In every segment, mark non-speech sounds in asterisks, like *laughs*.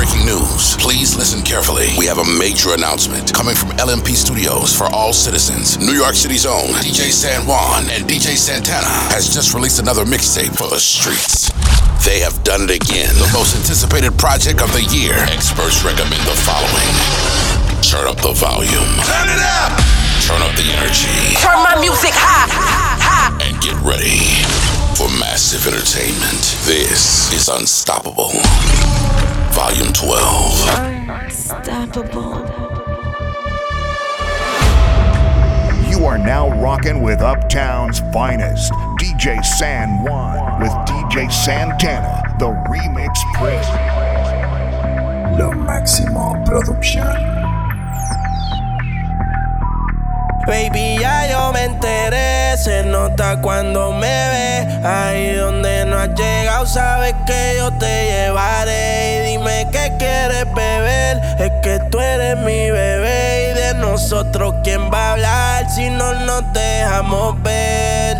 breaking news. Please listen carefully. We have a major announcement coming from LMP Studios for all citizens. New York City's own DJ San One and DJ Santana has just released another mixtape for the streets. They have done it again. The most anticipated project of the year. Experts recommend the following. Turn up the volume. Turn it up! Turn up the energy. Turn my music high, high, high. And get ready for massive entertainment. This is Unstoppable. Volume 12. Unstoppable. You are now rocking with Uptown's finest, DJ San One with DJ Santana, the remix prince. Lo máximo producción. Baby, ya yo me enteré, se nota cuando me ve. Ahí donde no has llegado, sabes que yo te llevaré. Y dime qué quieres beber, es que tú eres mi bebé. Y de nosotros, ¿quién va a hablar si no nos dejamos ver?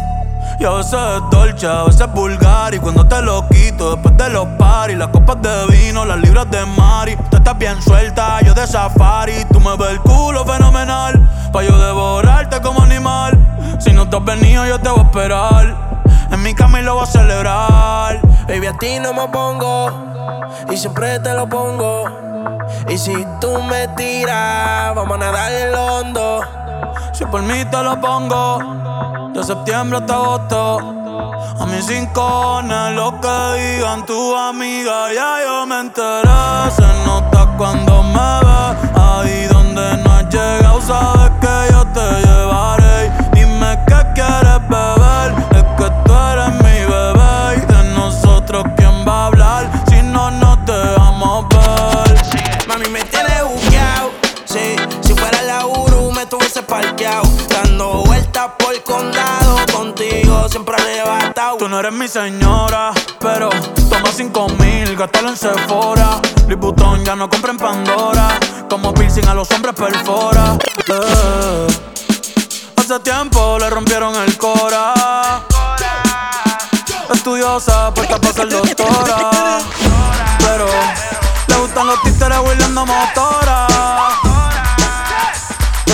Y a veces es dolce, a veces es vulgar. Y cuando te lo quito, después de los paris, las copas de vino, las libras de Mari. Tú estás bien suelta, yo de safari. Tú me ves el culo fenomenal, pa' yo devorarte como animal. Si no te has venido, yo te voy a esperar. En mi cama lo voy a celebrar. Baby, a ti no me pongo, y siempre te lo pongo. Y si tú me tiras, vamos a nadar en lo hondo. Si por mí te lo pongo. De septiembre hasta agosto. A mis cinco lo que digan tu amiga, ya yo me enteré. Se nota cuando me ve. Ahí donde no has llegado, sabes que yo te llevaré. Dime qué quieres beber. Dando vueltas por el condado. Contigo siempre arrebatado. Tú no eres mi señora, pero toma cinco mil, gástalo en Sephora. Louis ya no compra en Pandora. Como piercing a los hombres perfora. Eh. Hace tiempo le rompieron el cora. Estudiosa, puesta para ser doctora. Pero le gustan los títeres huirleando motora.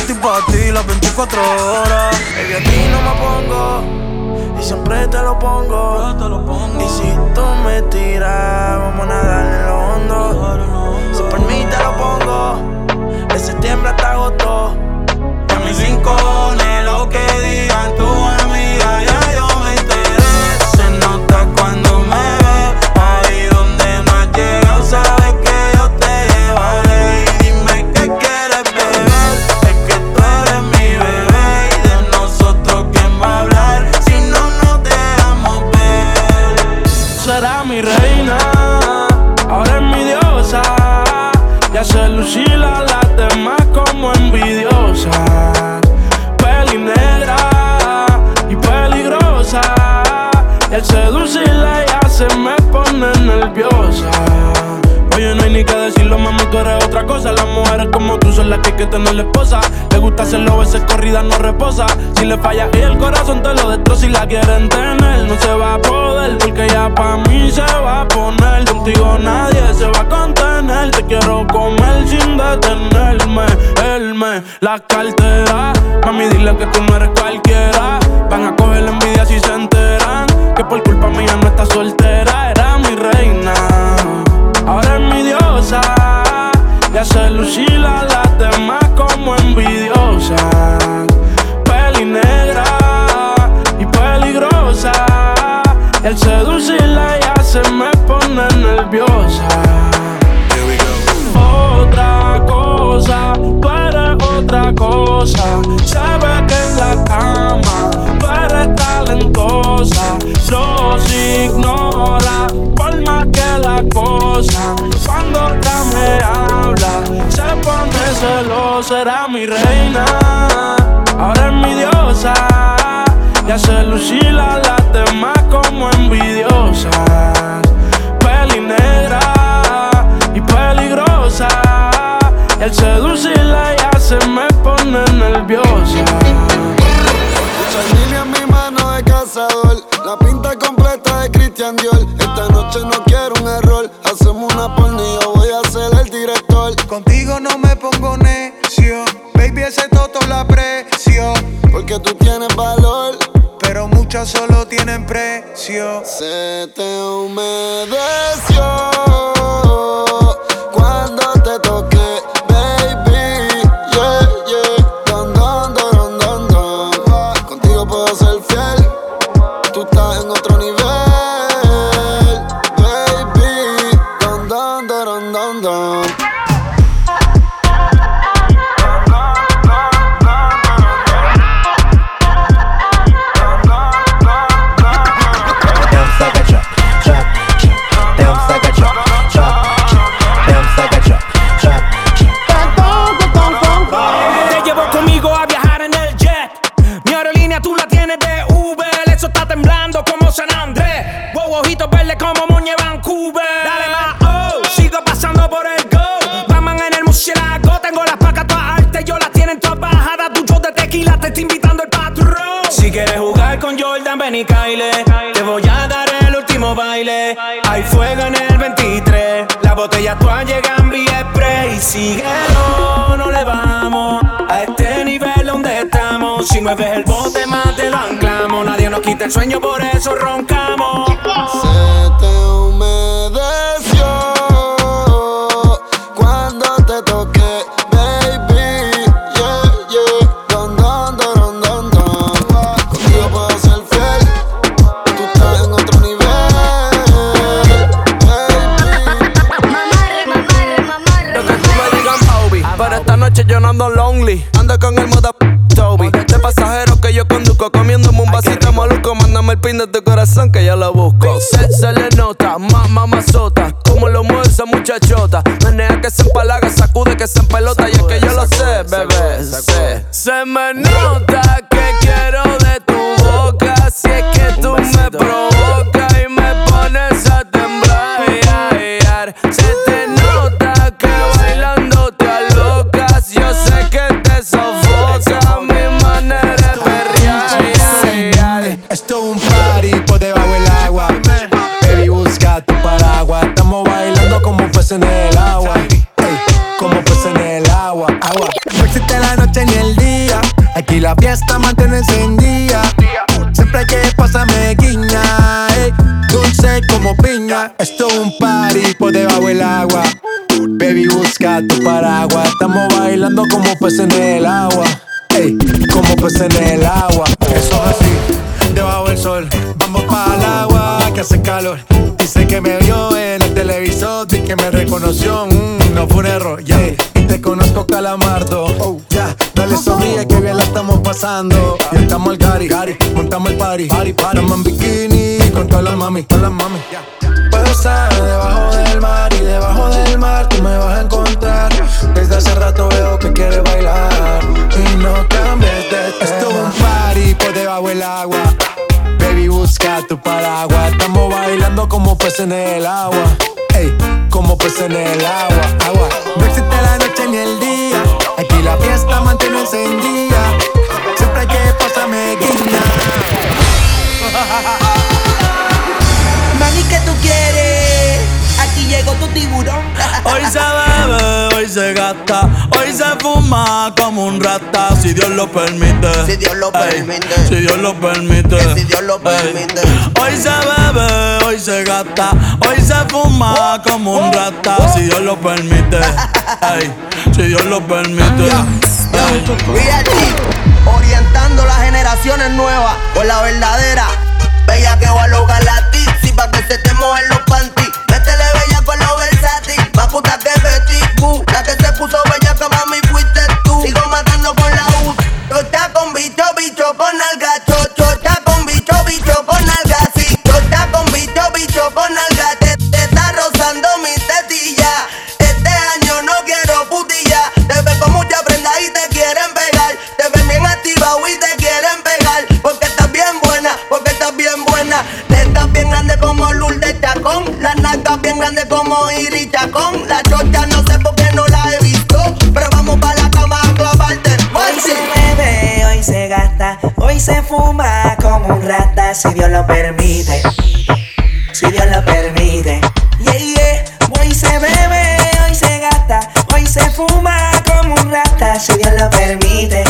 Estoy pa' ti las 24 horas. Baby, a ti no me pongo. Y siempre te lo pongo. Te lo pongo. Y si tú me tiras, vamos a nadar en lo hondo. Si por mí te lo pongo. De septiembre hasta agosto. Y a mis rincones, lo que digan tu tú son las que hay que tener la esposa. Le gusta hacerlo, veces corrida no reposa. Si le falla y el corazón te lo destroza. Si la quieren tener, no se va a poder. Porque ya pa' mí se va a poner. Contigo nadie se va a contener. Te quiero comer sin detenerme. Él me la cartera. Mami, dile que tú no eres cualquiera. Van a coger la envidia si se enteran. Que por culpa mía no está soltera. Era mi reina ahora es mi diosa. Y hace lucir a las demás como envidiosa. Peli negra y peligrosa. Y al seducirla ya se me pone nerviosa. Otra cosa, eres otra cosa. Sabes que en la cama tú eres talentosa. Los ignora por más que la cosa. Cuando otra me habla, se pone celosa. Era mi reina, ahora es mi diosa. Y hace lucir a las demás como envidiosas. Peli negra y peligrosa. Al seducirla ya se me pone nerviosa. Chanel en mi mano de cazador, la pinta completa de Christian Dior. Esta noche no quiero un error, hacemos una pornilla, voy a ser el director. Contigo no me pongo necio, baby ese toto la precio. Porque tú tienes valor pero muchas solo tienen precio. Se te humedeció. El sueño, por eso roncamos. en pelo tu paraguas. Estamos bailando como peces en el agua. Ey, como peces en el agua. Eso es así, debajo del sol. Vamos para el agua que hace calor. Dice que me vio en el televisor y que me reconoció. mm, no fue un error, ya. Y te conozco, calamardo. Oh, ya. Dale sonríe que bien la estamos pasando. Y estamos al Gary, Gary. Montamos el party. Party, party. En bikini con todas las mami, todas las mami. Puedo estar debajo del mar y debajo del mar tú me vas a. Hace rato veo que quieres bailar y no cambies de tema. Esto es un party por debajo del agua. Baby, busca tu paraguas. Estamos bailando como peces en el agua. Ey, como peces en el agua. Agua. No existe la noche ni el día. Aquí la fiesta mantiene encendida. Siempre hay que pasarme guiña. *laughs* Mami, ¿qué tú quieres? Llegó tu tiburón. *laughs* Hoy se bebe, hoy se gasta, hoy se fuma como un rata, si Dios lo permite. Si Dios lo Ey, permite. Si Dios lo permite. Que si Dios lo Ey. permite. Hoy se bebe, hoy se gasta, hoy se fuma como un rata, si Dios lo permite. Ey, si Dios lo permite. Ey. Orientando las generaciones nuevas con la verdadera. Bella que va a lograr la tizi que se te mojen los panties. Grandes como Iri Chacón. La chocha no sé por qué no la he visto. Pero vamos para la cama a clavarte. Hoy se bebe, hoy se gasta, hoy se fuma como un rata, si Dios lo permite. Si Dios lo permite. Yeah, yeah. Hoy se bebe, hoy se gasta, hoy se fuma como un rata, si Dios lo permite.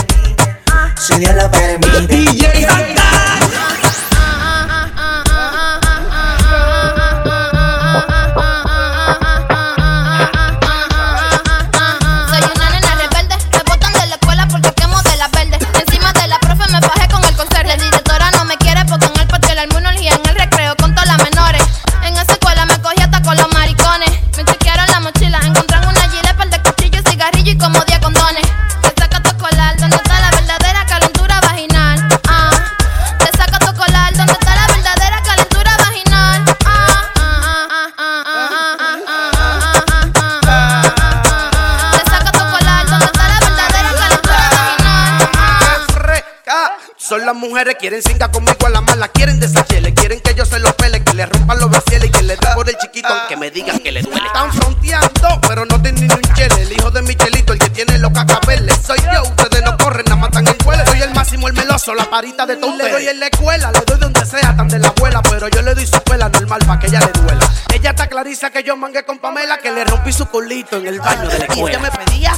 Si Dios lo permite. DJ Quieren cinca conmigo a la mala, quieren desachele. Quieren que yo se los pele, que le rompan los bracieles y que le dé por el chiquito, ah. aunque me digan que le duele. Están fronteando, pero no tienen ni un chele. El hijo de Michelito, el que tiene los cacabeles. Soy yo, ustedes no corren, nada más están en cuela. Soy el máximo, el meloso, la parita de todo. Le doy en la escuela, le doy donde sea, tan de la abuela. Pero yo le doy su pela normal pa' que ella le duela. Ella está clariza que yo mangué con Pamela, que le rompí su culito en el baño de la escuela. Me pedía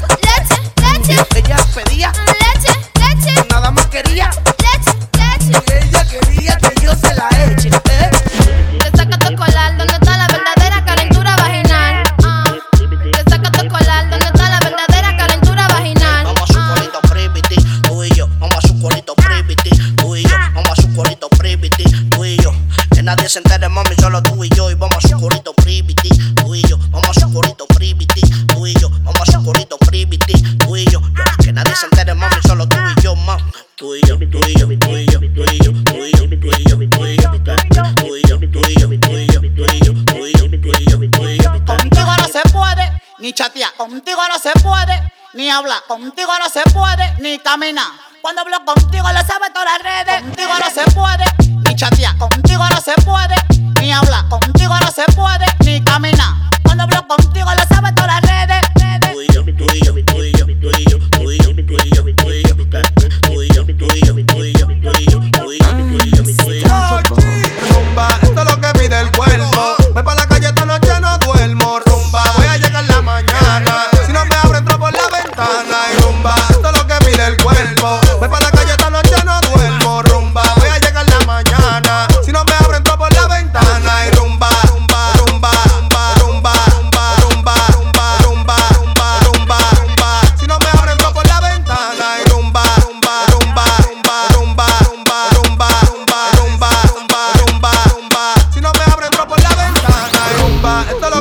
ni habla. Contigo no se puede ni camina. Cuando hablo contigo lo sabe todas las redes. Contigo no se puede ni chatear. Contigo no se puede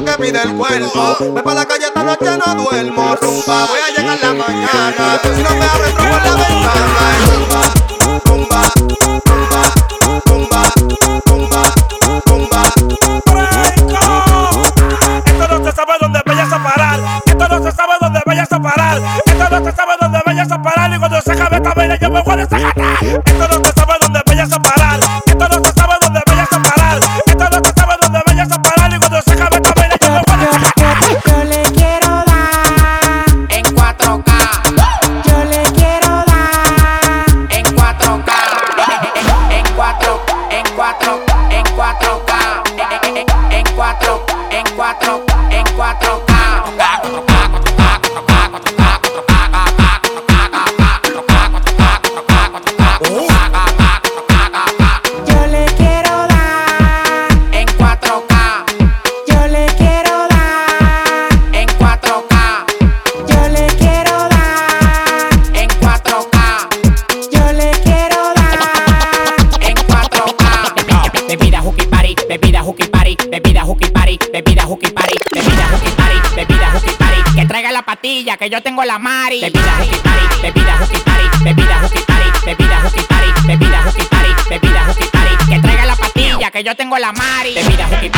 que pide el cuerpo. Voy pa' la calle esta noche, no duermo. Rumba, voy a llegar la mañana. Si no me abres, por la ventana. Rumba, rumba, rumba. yo tengo la Mari. Te mira, Juki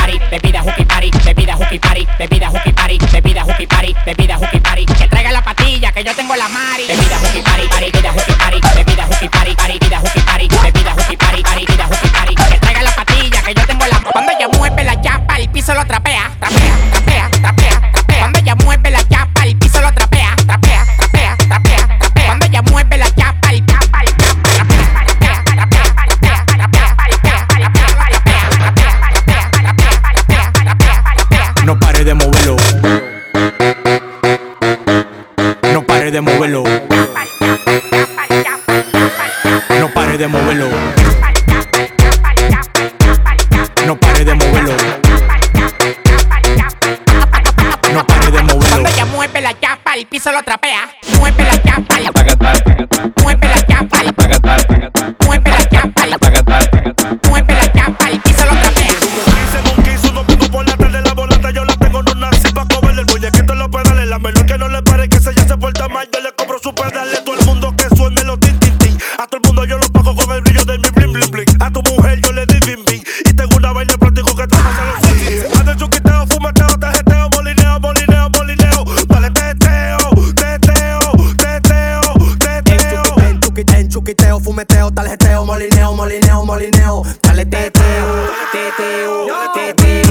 mundo que suene los tin tin. A todo el mundo yo lo pago con el brillo de mi bling bling bling. A tu mujer yo le di bim bim. Y tengo una vaina práctico que te pasa los sí. Ando chuquiteo, fumateo, tejeteo, molineo, molineo, molineo. Dale teteo, teteo, teteo, teteo. En chuquiteo, en chuquiteo, fumeteo, taleteo, molineo, molineo, molineo. Dale teteo, teteo, teteo,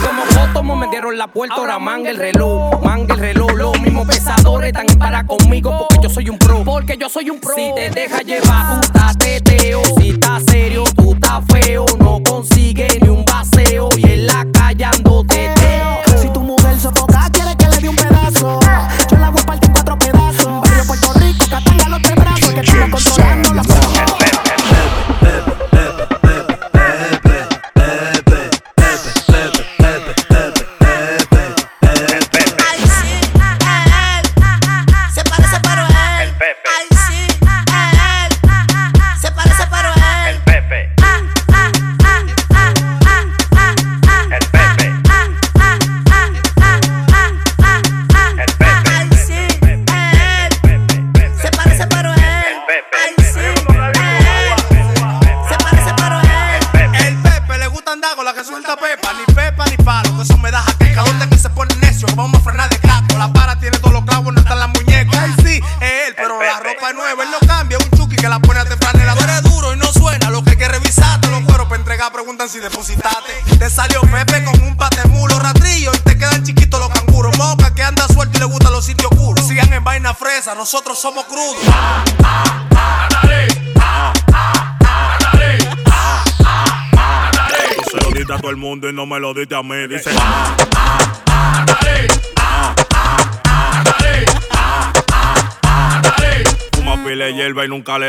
como Jotomo, me dieron la puerta, ahora manga el reloj, manga el reloj. Los mismos pesadores están para conmigo porque yo soy un pro. Si te deja llevar, puta, te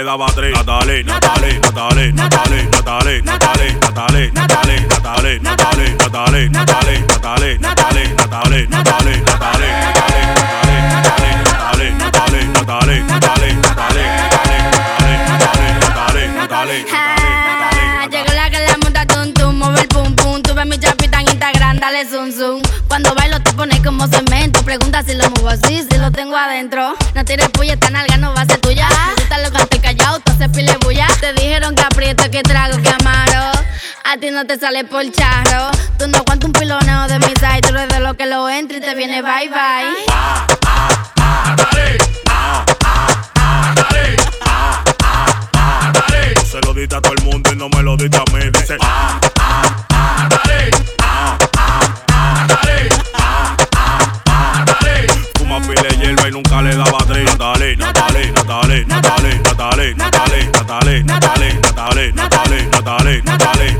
daba tres. Natalie, Natalie, Natalie, Natalie, Natalie, Natalie, Natalie, Natalie, Natalie, Natalie, Natalie, Natalie, Natalie, Natalie, A ti no te sale por charro. Tú no aguantas un piloneo de mi side. Tú eres de lo que lo entra y te viene bye bye. Tú se lo diste a todo el mundo y no me lo diste a mí. Dice. ah, ah, ah, dale, ah, ah, ah, dale, ah, ah, ah, dale. Fuma pila de hierba y nunca le daba tres. Natalie, Natalie, Natalie, Natalie, Natalie, Natalie, Natalie, Natalie, Natalie, Natalie, Natalie, Natalie,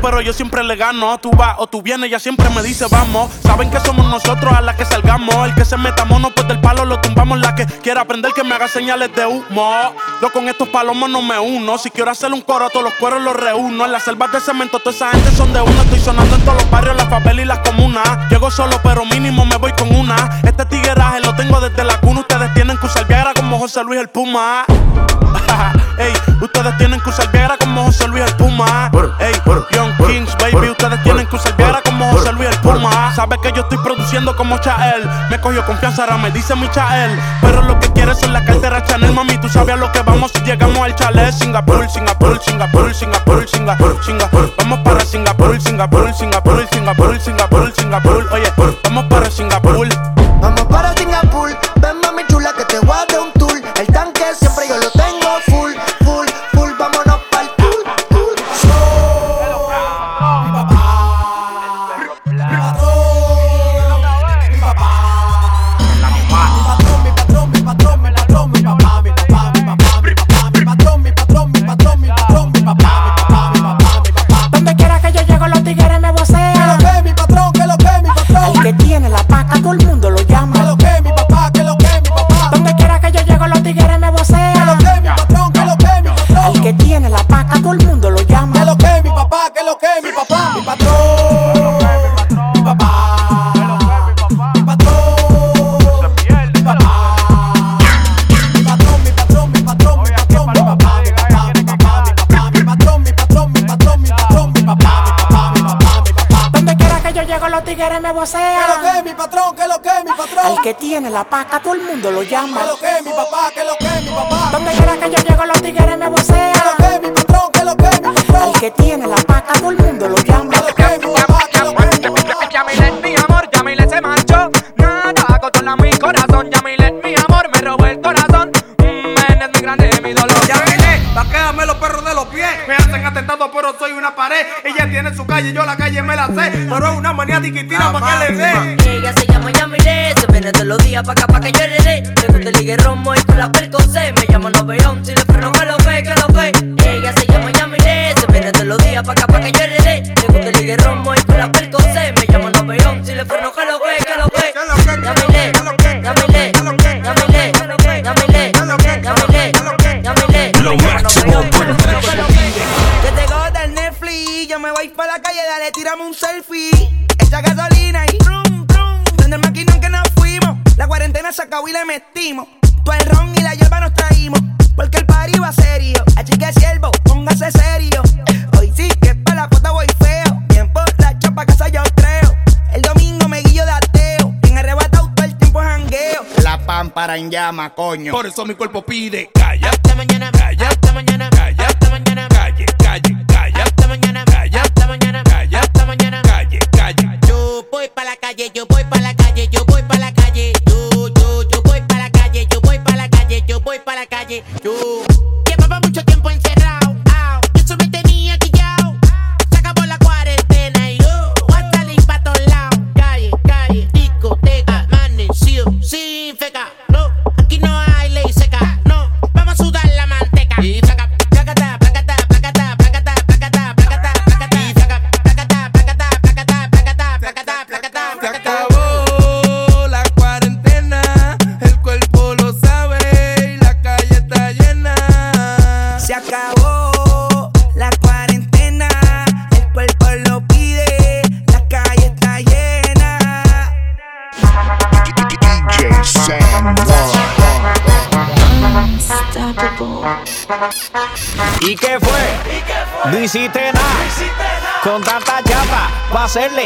pero yo siempre le gano. Tú vas o tú vienes, ya siempre me dice vamos. Saben que somos nosotros a la que salgamos. El que se meta mono, pues del palo lo tumbamos. La que quiera aprender que me haga señales de humo. Yo con estos palomos no me uno. Si quiero hacer un coro, todos los cueros los reúno. En las selvas de cemento, toda esa gente son de uno. Estoy sonando en todos los barrios, las favelas y las comunas. Llego solo, pero mínimo me voy con una. Este tigueraje lo tengo desde la cuna. Ustedes tienen que usar Viagra como José Luis el Puma. *laughs* Ey, ustedes tienen que usar Viagra como José Luis el Puma. Ey, Young Kings, baby, ustedes tienen que usar Viagra como José Luis el Puma. Sabe que yo estoy produciendo como Chael. Me cogió confianza, ahora me dice mi Chael. Pero lo que quieres es la cartera Chanel, mami. Tú sabes a lo que vamos si llegamos al chalet. Singapur, Singapur, Singapur, Singapur, Singapur, Singapur. Vamos para Singapur, Singapur, Singapur, Singapur, Singapur, Singapur. Oye, vamos para Singapur. Vamos para Singapur, tigres me vocean. Que lo que mi patrón, que lo que mi patrón. El que tiene la paca, todo el mundo lo llama. Que lo que mi papá, que lo que maniática y tira para que le dé. Por eso mi cuerpo pide. hacerle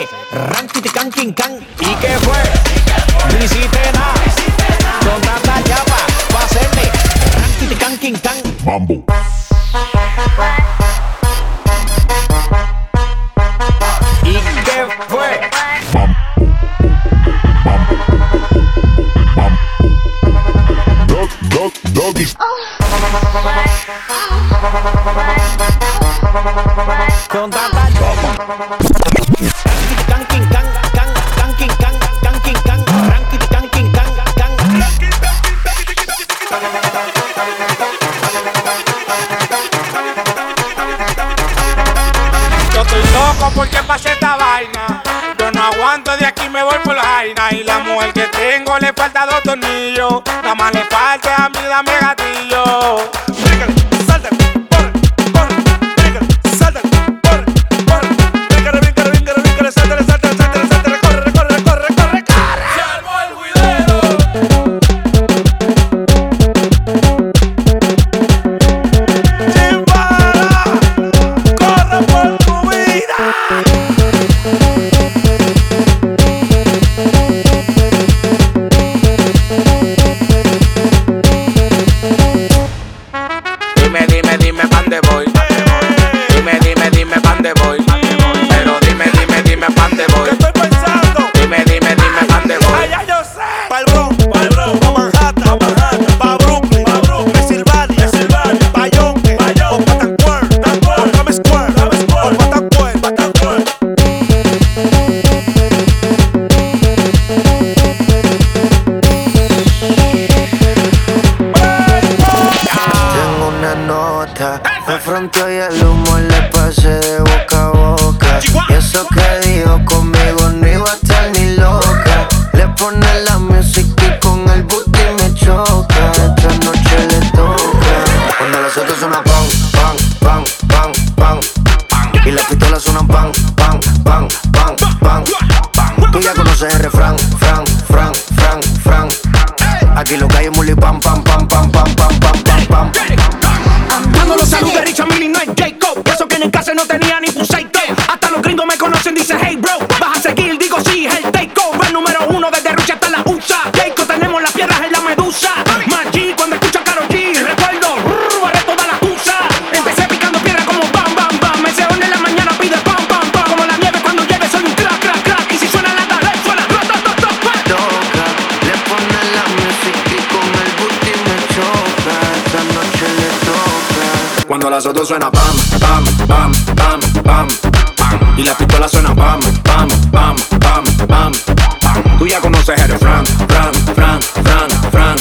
Las dos suena bam, bam, bam, bam, bam, bam. Y la pistola suena bam, bam, bam, bam, bam, bam. Tú ya conoces el Fran, Fran, Fran, Fran, Fran.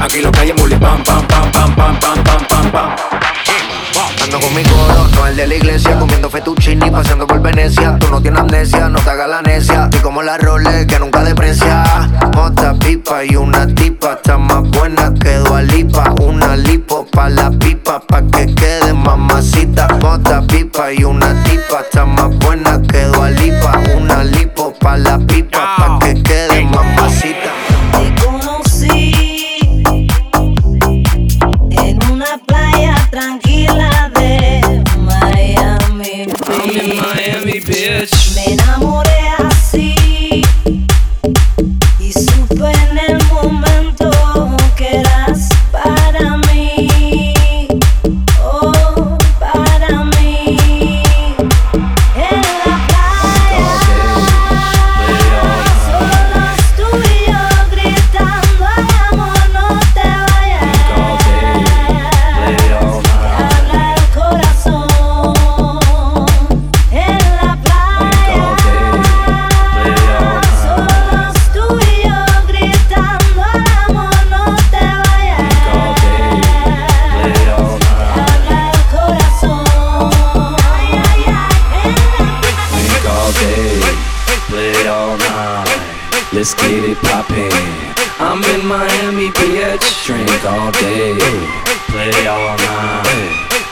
Aquí lo que hay es bully, pam, pam, pam, pam, pam, pam, pam, pam. Ando con mi coro, con el de la iglesia, comiendo fettuccini, paseando por Venecia. Tú no tienes amnesia, no te hagas la necia. Y como la role que nunca deprecia. Otra pipa y una tipa, está más buena que Dualipa. Una lipo pa' la pipa, pa' que quede mamacita. Otra pipa y una tipa, está más buena que Dualipa. Una lipo pa' la pipa, pa' que quede mamacita.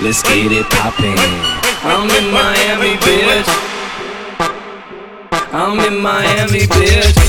let's get it poppin'. I'm in Miami, bitch. I'm in Miami, bitch.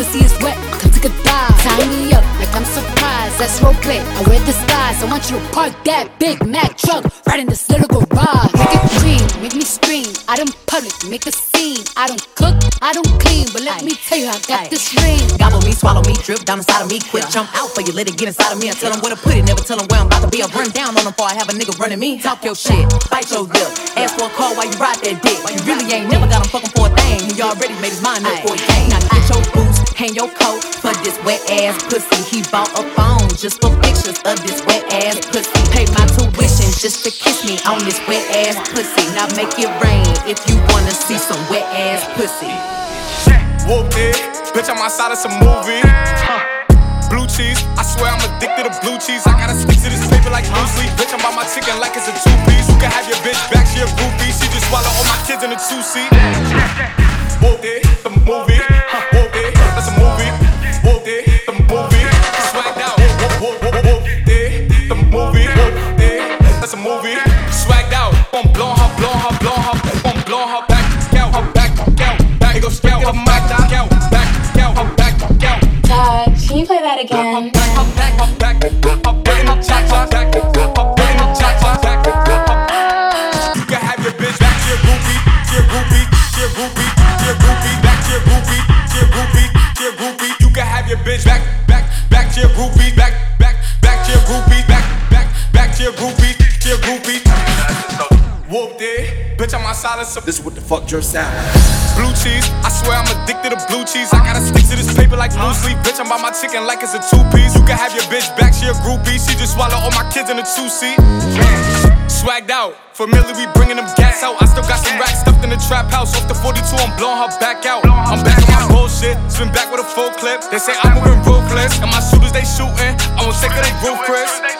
Pussy is wet, come take a dive. Tie me up like I'm surprised. That's role play. I wear skies. I want you to park that Big Mac truck right in this little garage. Make it green, make me scream. I don't public, make a scene. I don't cook, I don't clean, but let me tell you, I got this ring. Gobble me, swallow me, drip down inside of me. Quick jump out for you, let it get inside of me. I tell them where to put it, never tell them where I'm about to be. I run down on them before I have a nigga running me. Talk your shit, bite your lip. Ask for a call while you ride that dick. You really ain't never got him fucking for a thing. He already made his mind up for a hang your coat for this wet ass pussy. He bought a phone just for pictures of this wet ass pussy. Pay my tuition just to kiss me on this wet ass pussy. Now make it rain if you wanna see some wet ass pussy. Whooped it, bitch, I'm outside of some movie. Blue cheese, I swear I'm addicted to blue cheese. I gotta stick to this paper like blue sleep. Bitch, I'm by my chicken like it's a two piece. You can have your bitch back, she a groupie. She just swallow all my kids in a two seat. It, the movie. Groupie. You play that again? back, back, back to your groupie, back, back, back to your groupie, back, back, back to your groupie, bitch. I'm outside of some. This is what the fuck your sound. Blue cheese, I swear I'm addicted to blue cheese. I gotta stick to this paper like blue sleep. Bitch, I'm by my chicken like it's a two piece. You can have your bitch back, she a groupie. She just swallow all my kids in a two seat. Swagged out, familiar, we bringing them gas out. I still got some racks stuffed in the trap house. Off the 42, I'm blowing her back out. I'm back on my bullshit, spin back with a full clip. They say I'm moving ruthless, and my shooters they shooting. I won't take of they roof,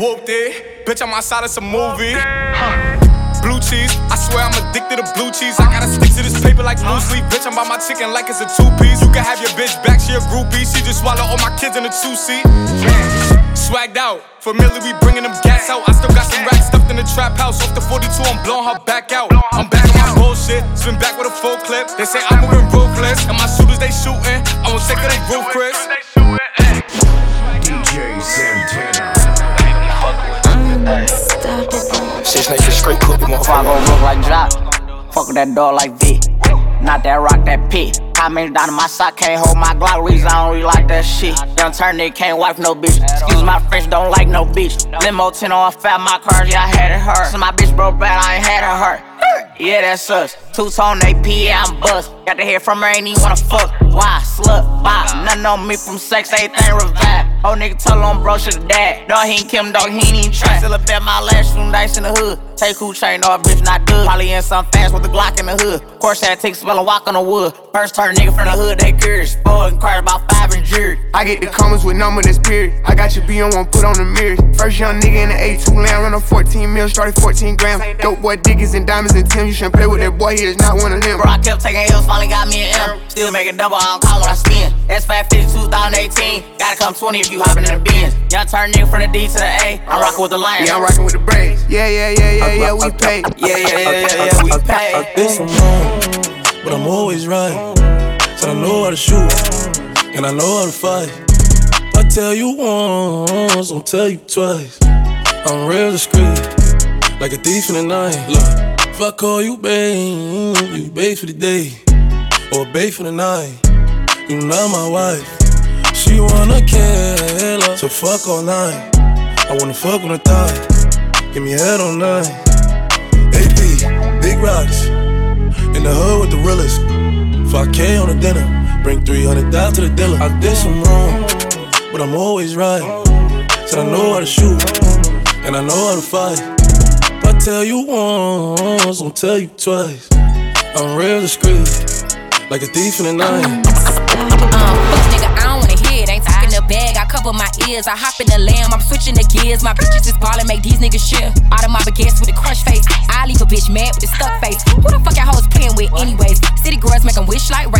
Whooped it, bitch, I'm outside of some movie. Blue cheese, I swear I'm addicted to blue cheese. I gotta stick to this paper like blue sleep. Bitch, I'm by my chicken like it's a two piece. You can have your bitch back, she a groupie. She just swallow all my kids in a two seat. Swagged out, familiar, we bringing them gas out. I still got some racks stuffed in the trap house. Off the 42, I'm blowing her back out. I'm back on my bullshit, spin back with a full clip. They say I'm moving ruthless, and my shooters they shooting. I won't take of they roof, Six niggas straight cook, motherfucker. I look like drop, fuck that dog like V. Not that rock, that. I mean, down in my sock, can't hold my Glock. Reason I don't really like that shit. Young turn nigga can't wife no bitch. Excuse my French, don't like no bitch. Limo 10 on fat, my cars, yeah, I had it hurt. So my bitch broke bad, I ain't had her hurt. Yeah, that's us. Two tone AP, yeah, I'm bust. Got to hear from her, ain't even wanna fuck. Why? Slut, bop. Nothing on me from sex, everything revive. Oh, nigga, tell him bro, should dead. Dog, he ain't Kim, dog, he ain't even. Still a bet my last room dice in the hood. Take who chain, no, bitch, not good. Probably in some fast with the Glock in the hood. Course, to take spell and walk on the wood. First turn nigga from the hood, they curious. Boy, inquired about five and jury. I get the comments with number that's period. I got your B on one, put on the mirror. First young nigga in the A2 land, run a 14 mil, started 14 grams. Dope boy, diggers and diamonds and Tim. You shouldn't play with that boy, he is not one of them. Bro, I kept taking L's, finally got me an M. Still making double, I don't call what I spend. S550 2018. Gotta come 20 if you hopping in the Benz. Young turn nigga from the D to the A. I'm rocking with the Lions. Yeah, I'm rocking with the Braves. Yeah, yeah, yeah, yeah, yeah, we pay. Yeah, yeah, yeah, yeah, yeah, we pay. I did some wrong, but I'm always right. Said I know how to shoot, and I know how to fight. I tell you once, I'll tell you twice. I'm real discreet, like a thief in the night. Look, if I call you babe, you babe for the day, or babe for the night. You not my wife. She wanna kill her, so fuck all night. I wanna fuck on the thigh, give me head all night. AP, big rocks, in the hood with the realest. 5K on the dinner, bring 300 down to the dealer. I did some wrong, but I'm always right. Said I know how to shoot, and I know how to fight. I tell you once, I'll tell you twice. I'm real discreet, like a thief in the night. Uh, fuck nigga, I don't wanna hear it. Ain't talking the bag, I cover my ears. I hop in the lamb, I'm switching the gears. My bitches is ballin', make these niggas share. Out of my baguettes with a crush face. I leave a bitch mad with a stuck face. Who the fuck y'all hoes playing with, anyways? City girls make 'em wish like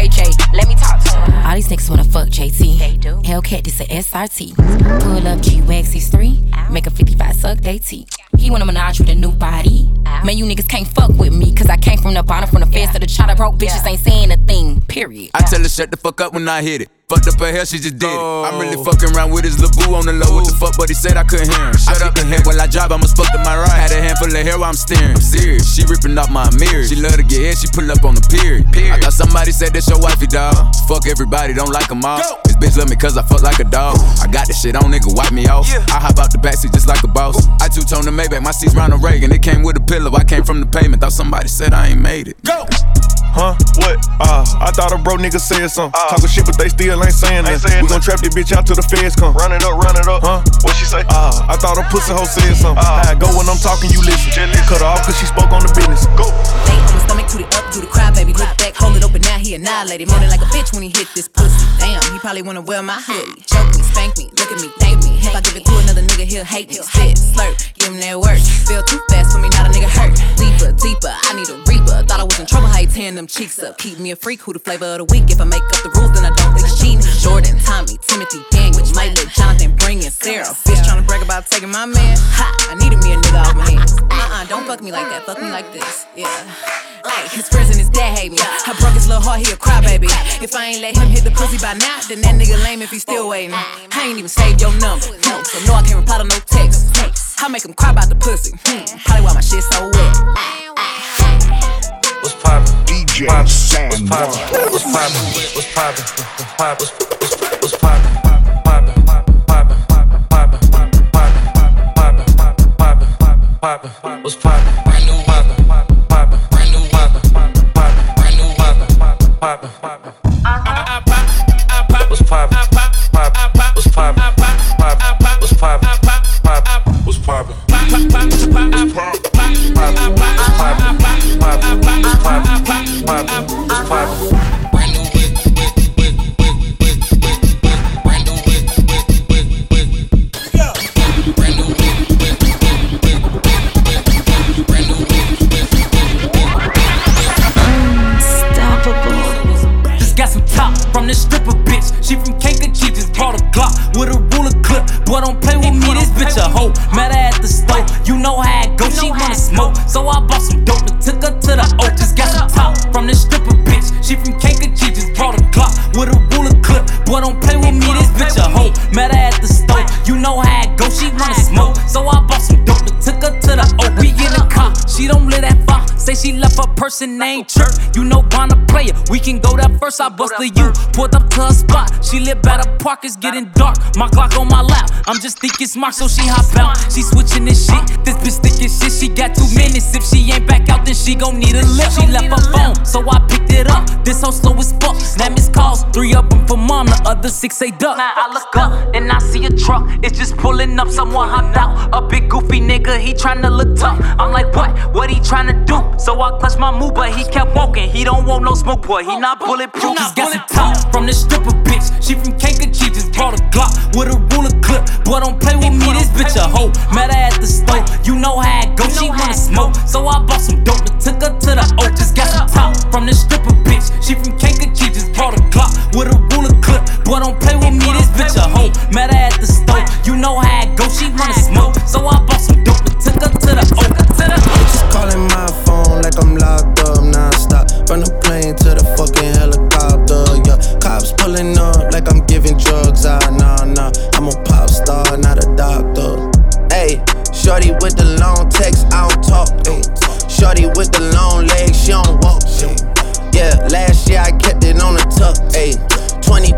Hellcat, this a SRT. Pull up G Wax, he's three. Make a 55 suck they teeth. He want a menage with a new body. Man, you niggas can't fuck with me, cause I came from the bottom, from the fence to the chopper. Broke bitches ain't saying a thing, period. I tell her shut the fuck up when I hit it. Fucked up her hair, she just did it. I'm really oh. fucking around with his little boo on the low. What the fuck, but he said I couldn't hear him. Shut up and head while I drive, I must fuck to my right. Had a handful of hair while I'm steering. I'm serious. She ripping off my mirror. She love to get hit, she pull up on the period. I thought somebody said that's your wifey, dog. Fuck everybody, don't like them all. This bitch love me cause I fuck like a dog. I got this shit on, nigga, wipe me off. Yeah. I hop out the backseat just like a boss. I two tone the Maybach, my seat's Ronald Reagan. It came with a pillow, I came from the pavement. Thought somebody said I ain't made it. Go! Huh? What? Uh, I thought a bro nigga said something. Talking shit, but they still ain't saying nothing. We gon' trap this bitch out till the feds come. Run it up, run it up. Huh? What she say? Uh, I thought a pussy hoe said something. How I go when I'm talking, you listen. Cut her off cause she spoke on the business. Go. Lay on the stomach, toot it up, do the cry, baby. Look back, hold it open, now he annihilated. Moaning like a bitch when he hit this pussy. Damn, he probably wanna wear my hoodie. Choke me, spank me, look at me, thank me. If I give it to another nigga, he'll hate me. Spit, slurp, give him that work. Feel too fast for me, not a nigga hurt. Deeper, deeper, I need a reaper. Thought I was in trouble, how you tearing them cheeks up. Keep me a freak, who the flavor of the week. If I make up the rules, then I don't think it's cheating. Jordan, Tommy, Timothy, Gang, which might let Jonathan bring in Sarah. Bitch tryna brag about taking my man. Ha, I needed me a nigga off my hands. Uh-uh, don't fuck me like that, fuck me like this. Yeah. Hey, his friends and his dad hate me. I broke his little heart, he a crybaby. If I ain't let him hit the pussy by now, then that nigga lame if he still waiting. I ain't even saved your number, no, so no, I can't reply to no text. I make him cry about the pussy. Hmm, probably why my shit so wet. DJ Sam. What's poppin'? What's poppin'? What's poppin'? What's poppin'? What's poppin'? What's poppin'? poppin', what's poppin', poppin', new poppin', poppin', poppin', new poppin', poppin', poppin', new poppin', poppin', poppin'. Poppin'? Just got some top from this stripper bitch. She from Kankakee, just brought a Glock with a ruler clip. Boy, don't play with me, this bitch a hoe. Met her at the store, you know how it go. She wanna smoke, so I bought some dope and took her to the oak. This We can go there first. I bust the U. Pulled up to her spot. She live by the park. It's getting dark. My Glock on my lap. I'm just thinking smart, so she hop out. She switching this shit. This bitch thinking shit. She got two minutes. If she ain't back out, then she gon' need a lift. She left her phone, so I picked it up. This hoe slow as fuck. Now miss calls. Three of them for mom. The other six say duck. Now I look up and I see a truck. It's just pulling up. Someone hopped out. A big goofy nigga. He tryna look tough. I'm like, what? What he tryna do? So I clutched my move, but he kept walking. He don't want no smoke, boy. He not bulletproof. Just got some top from the stripper bitch. She from Kankakee, just brought a Glock with a ruler clip. Boy, don't play with me, this bitch a hoe. Met her at the store, you know how it go. She wanna smoke, so I bought some dope and took her to the oak. Just got some top from the stripper bitch. She from Kankakee, just brought a Glock with a ruler clip. Boy, don't play with me, this bitch a hoe. Met her at the store, you know how it go. She wanna smoke, so I bought some dope and took her to the oak. To the oak. Just calling my phone like I'm locked shorty with the long text, I don't talk. Ay. Shorty with the long legs, she don't walk. ay. Yeah, last year I kept it on the tuck. Ayy,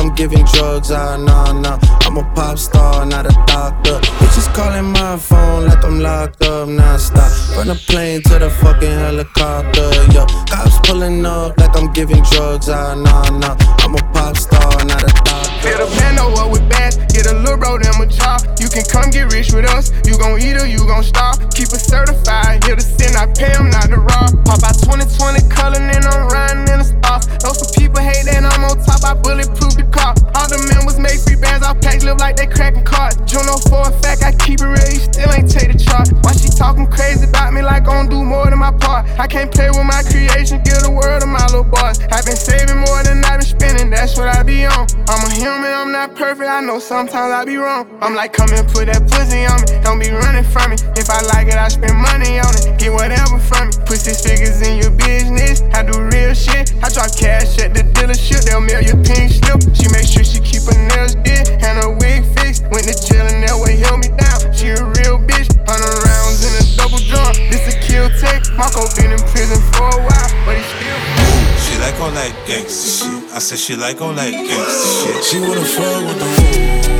I'm giving drugs, ah, nah, nah. I'm a pop star, not a doctor. Calling my phone like I'm locked up non-stop. From the plane to the fucking helicopter, yo. Cops pulling up like I'm giving drugs, ah, nah, nah. I'm a pop star, not a doctor. Fill the bando up with bass, get a little bro them a job. You can come get rich with us, you gon' eat or you gon' starve. Keep it certified, here to sin, I pay them not to rob. Pop out 2020 color, and I'm riding in the stars. Know some people hate that I'm on top, I bulletproof the car. All the members make free bands, I pack live like they cracking cards. Juno for a fact, I keep it real, you still ain't take the chart. Why she talking crazy about me like I'm do more than my part? I can't play with my creation, give the world to my little boys. I've been saving more than I've been spending, that's what I be on. I'm a human, I'm not perfect, I know sometimes I be wrong. I'm like, come and put that pussy on me, don't be running from me. If I like it, I spend money on it, get whatever from me. Put six figures in your business, I do real shit. I drop cash at the dealership, they'll mail your pink slip. She make sure she keep her nails did and her wig fixed. Went to jail and that way held me down. She a real bitch, hundred rounds in a double drum. This a kill take. Marco been in prison for a while, but he still. She like all that gangsta shit. I said she like all that gangsta shit. She wanna fuck with the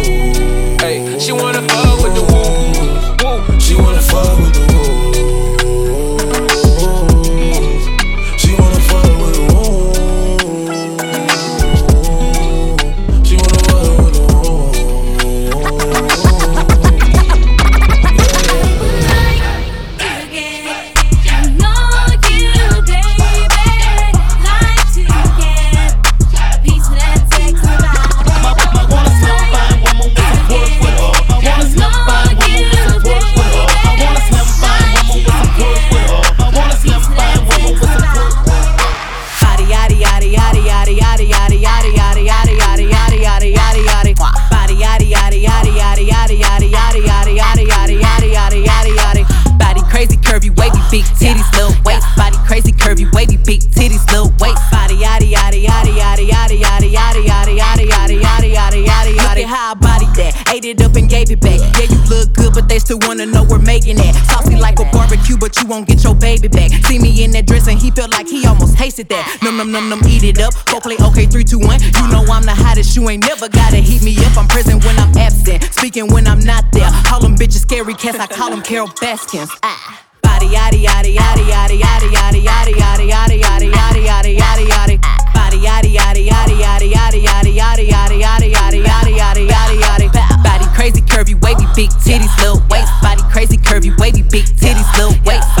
She wanna fuck with the woo. She wanna fuck with the baby back See me in that dress and he felt like he almost tasted that Num num num num eat it up, go play okay three two one You know I'm the hottest, you ain't never gotta heat me up I'm present when I'm absent, speaking when I'm not there Call them bitches scary cats, I call them Carole Baskins ah. Body yaddy yaddy yaddy yaddy yaddy yaddy yaddy yaddy yaddy yaddy yaddy yaddy yaddy yaddy Body yaddy yaddy yaddy yaddy yaddy yaddy yaddy yaddy yaddy yaddy yaddy yaddy yaddy yaddy Body crazy curvy wavy big titties little waist Body crazy curvy wavy big titties little waist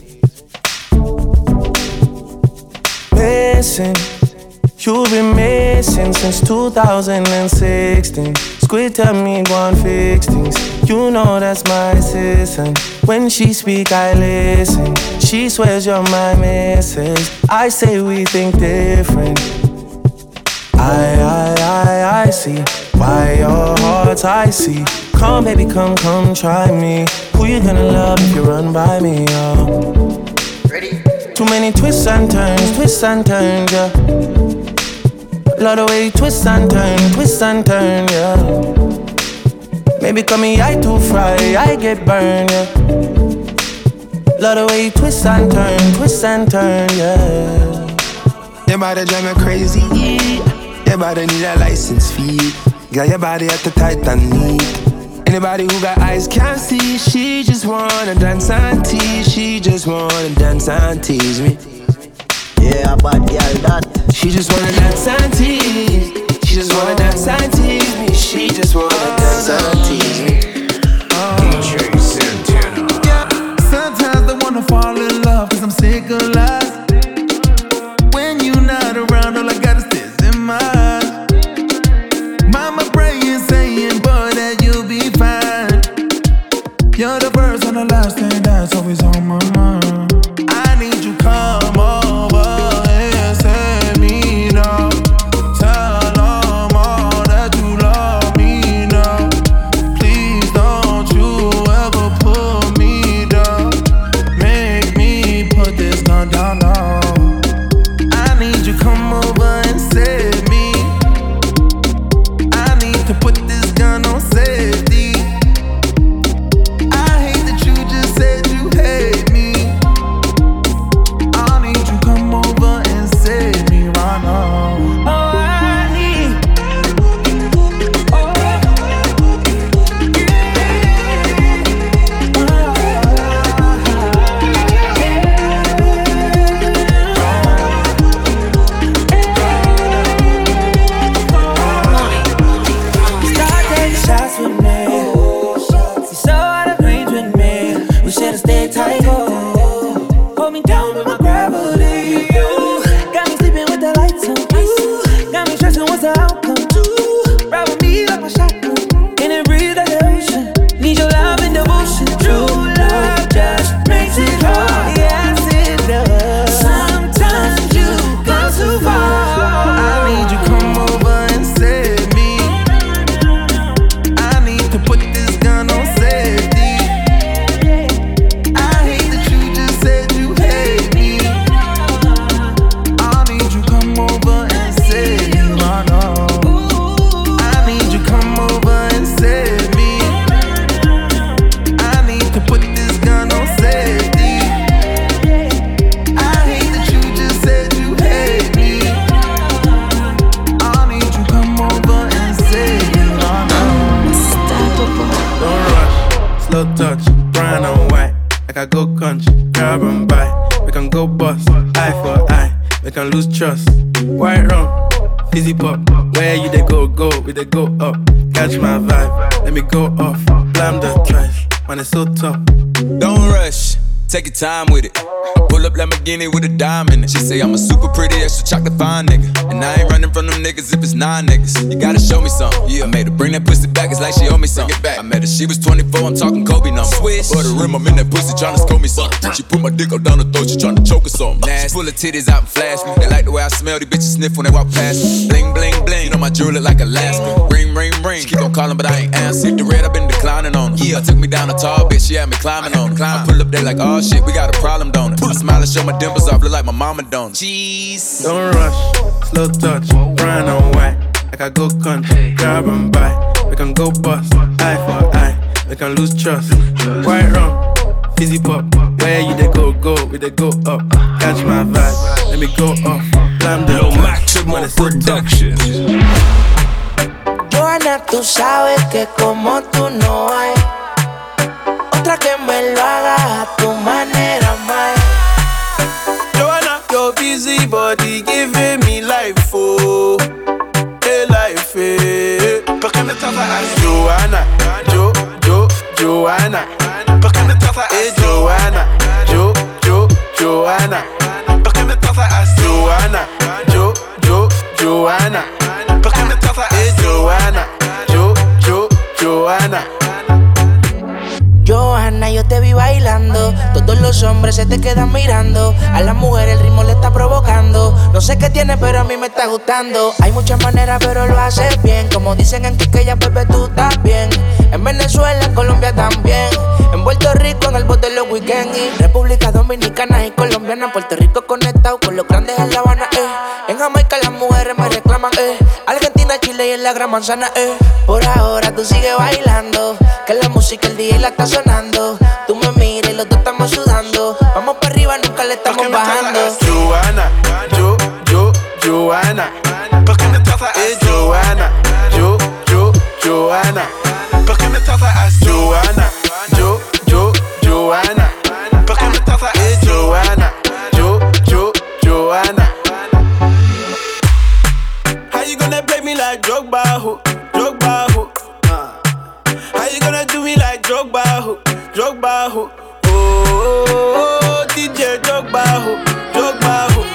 Listen, You've been missing since 2016. Squid tell me and fix things. You know that's my assistant. When she speak, I listen. She swears you're my missus. I say we think different. I, I, I, I see why your heart's icy. Come, baby, come, come, try me. Who you gonna love if you run by me? Oh. Too many twists and turns, twists and turns, yeah. Love the way you twist and turn, twist and turn, yeah. Maybe call me I too fry, I get burned, yeah. Love the way you twist and turn, twist and turn, yeah. Your body drive me crazy, Your body need a license fee. Got your body at the tight and neat. Anybody who got eyes can't see. She just wanna dance and tease. She just wanna dance and tease me. Yeah, bad girl that. She just wanna dance and tease. She just wanna dance and tease me. She just wanna dance and tease me. DJ Santana. Yeah, sometimes I wanna fall in love cause I'm sick of lies. When you're not around, all I got is this in my I go country, grab and buy. We can go bust, eye for eye. We can lose trust. White rum, fizzy pop. Where you they go, go, we they go up. Catch my vibe, let me go off. Blam the twice, man, it's so tough. Don't rush, take your time with it. Pull up Lamborghini with a in. She say I'm a super pretty, extra chocolate fine nigga. And I ain't running from them niggas if it's nine niggas. You gotta show me something. Yeah, I made her bring that pussy back, it's like she owe me something. Back. I met her, she was 24, I'm talking Kobe number. Swish. For the rim, I'm in that pussy tryna scope me something. She put my dick up down the throat, she tryna choke or something. Nasty. Pull her titties out and flash me. They like the way I smell, these bitches sniff when they walk past me. Bling, bling, bling. You know my jewelry like Alaska. Ring, ring, ring. She keep on calling, but I ain't answer. Hit the red, i been declining on her. Yeah, I took me down a tall bitch, she had me climbing on her. I pull up there like, oh, shit, we got a problem, don't it? I smile and show my dimples off, look like my mama don't. Jeez. Don't rush, slow touch, brown and white. Like I go country, grab and buy. We can go bust, eye for eye. We can lose trust. White rum, fizzy pop. Where you they go, go, we they go up. Catch my vibe, let me go off. Blam the Lo máximo production. Joana, tú sabes que como tú no hay otra que me lo haga a tu manera mine. Joanna, your busy body giving me life, oh, hey life, eh. hey. Joanna, Jo, Jo, Joanna. Hey eh, Joanna, Jo, Jo, Joanna. Joanna, Jo, Jo, Joanna. Joanna, Jo, Jo, Joanna. Hombres se te quedan mirando. A la mujer el ritmo le está provocando. No sé qué tiene, pero a mí me está gustando. Hay muchas maneras, pero lo haces bien. Como dicen en ya bebé, tú estás. En Venezuela, en Colombia también. En Puerto Rico, en el bote de los weekends. Y República Dominicana y Colombiana. Puerto Rico conectado con los grandes en La Habana, eh. En Jamaica las mujeres me reclaman, eh. Argentina, Y en la Gran Manzana, eh. Por ahora tú sigues bailando. Que la música el día la está sonando. Tú me miras y los dos estamos sudando. Vamos para arriba, nunca le estamos bajando. Joanna, yo, yo, Joanna. ¿Por qué me trata es Joanna? Yo, yo, Joanna. ¿Por qué me trata así? Joanna, yo, yo, Joanna. Gonna play me like Drogba, ho? Drogba, ho? Uh. How you gonna do me like Drogba, ho? Drogba, ho? Oh, oh, oh, DJ Drogba, ho? Drogba, ho?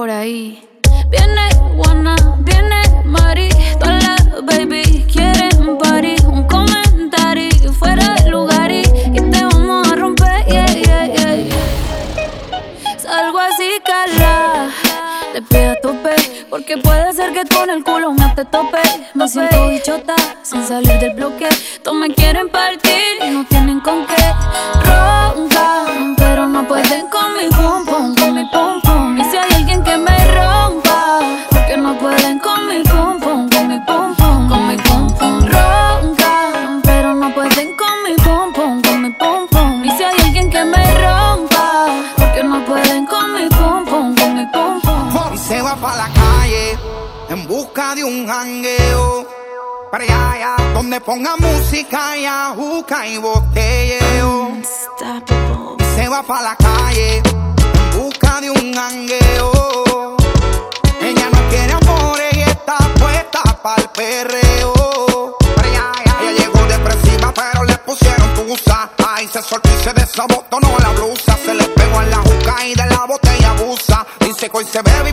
Por ahí. Viene Juana, viene Mari, todas las baby quieren party, un comentario fuera de lugar y, y te vamos a romper, yeah, yeah, yeah. Salgo así, cala. Te pido a tope, porque puede ser que con el culo no te tope. Me siento bichota, sin salir del bloque. Todos me quieren partir y no tienen con qué. Donde ponga música y ajuca y botelleo. Se va pa' la calle busca de un jangueo. Ella no quiere amores y está puesta pa'l perreo. Ella llegó depresiva, pero le pusieron tusa. Ay, se soltó y Se desabotonó la blusa, se le pegó en la juca y de la botella abusa. Dice que hoy se bebe y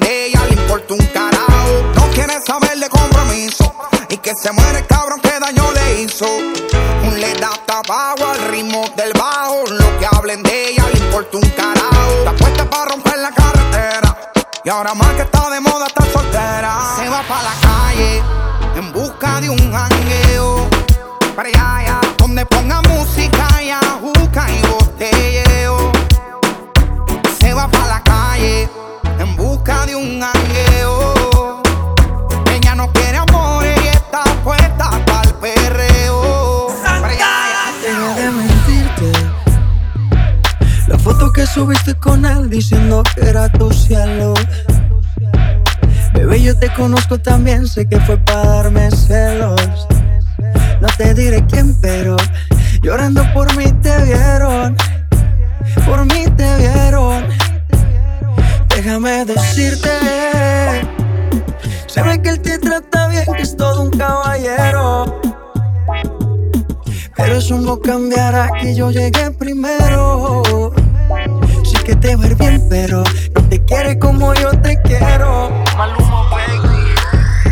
de ella le importa un carajo. No quiere saber de compromiso y que se muere el cabrón que daño le hizo. Le da tabaco al ritmo del bajo, lo que hablen de ella le importa un carajo. Está puesta para romper la carretera y ahora más que está de moda está soltera. Se va para la calle en busca de un jangueo. Para allá, donde ponga música subiste con él diciendo que era tu cielo. Bebé, yo te conozco también, sé que fue para darme celos. No te diré quién, pero llorando por mí te vieron. Por mí te vieron. Déjame decirte. Se que él te trata bien, que es todo un caballero. Pero eso no cambiará que yo llegué primero. Que te ir bien, pero no te quiere como yo te quiero.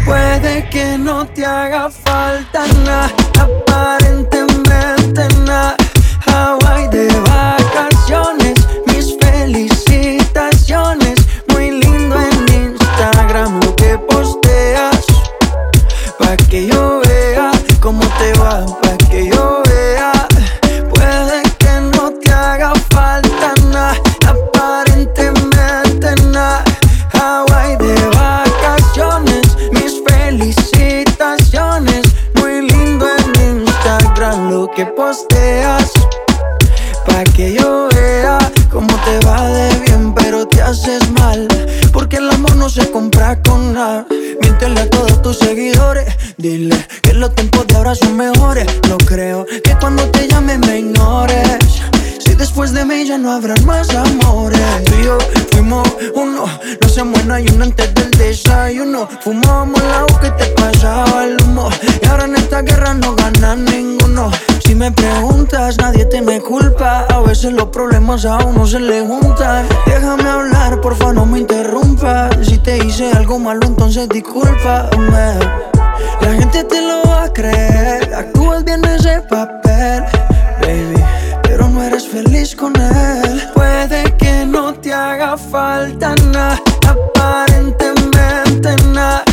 Puede que no te haga falta nada, aparentemente nada. Hawaii de no habrán más amores. Tú y yo fuimos uno. No se muera y uno antes del desayuno. Fumábamos la agua que te pasaba el humo. Y ahora en esta guerra no gana ninguno. Si me preguntas, nadie te me culpa. A veces los problemas a uno se le juntan. Déjame hablar, porfa, no me interrumpas. Si te hice algo malo, entonces discúlpame. La gente te lo va a creer. Actúas bien ese papel, feliz con él. Puede que no te haga falta nada, aparentemente nada.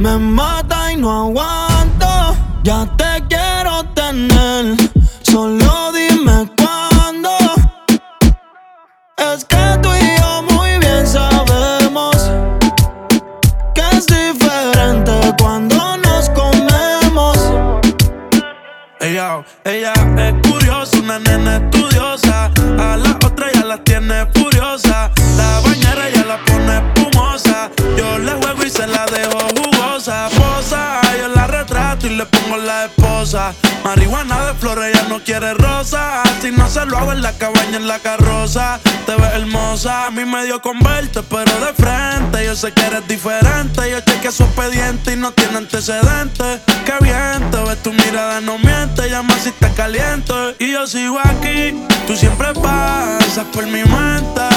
Me mata y no aguanto. Ya te tú siempre pasas por mi mente.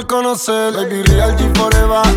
Por conocer. Baby, real G forever.